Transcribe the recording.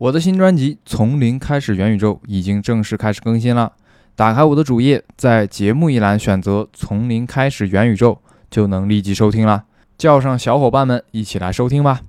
我的新专辑从零开始元宇宙已经正式开始更新了。打开我的主页在节目一栏选择从零开始元宇宙就能立即收听了。叫上小伙伴们一起来收听吧。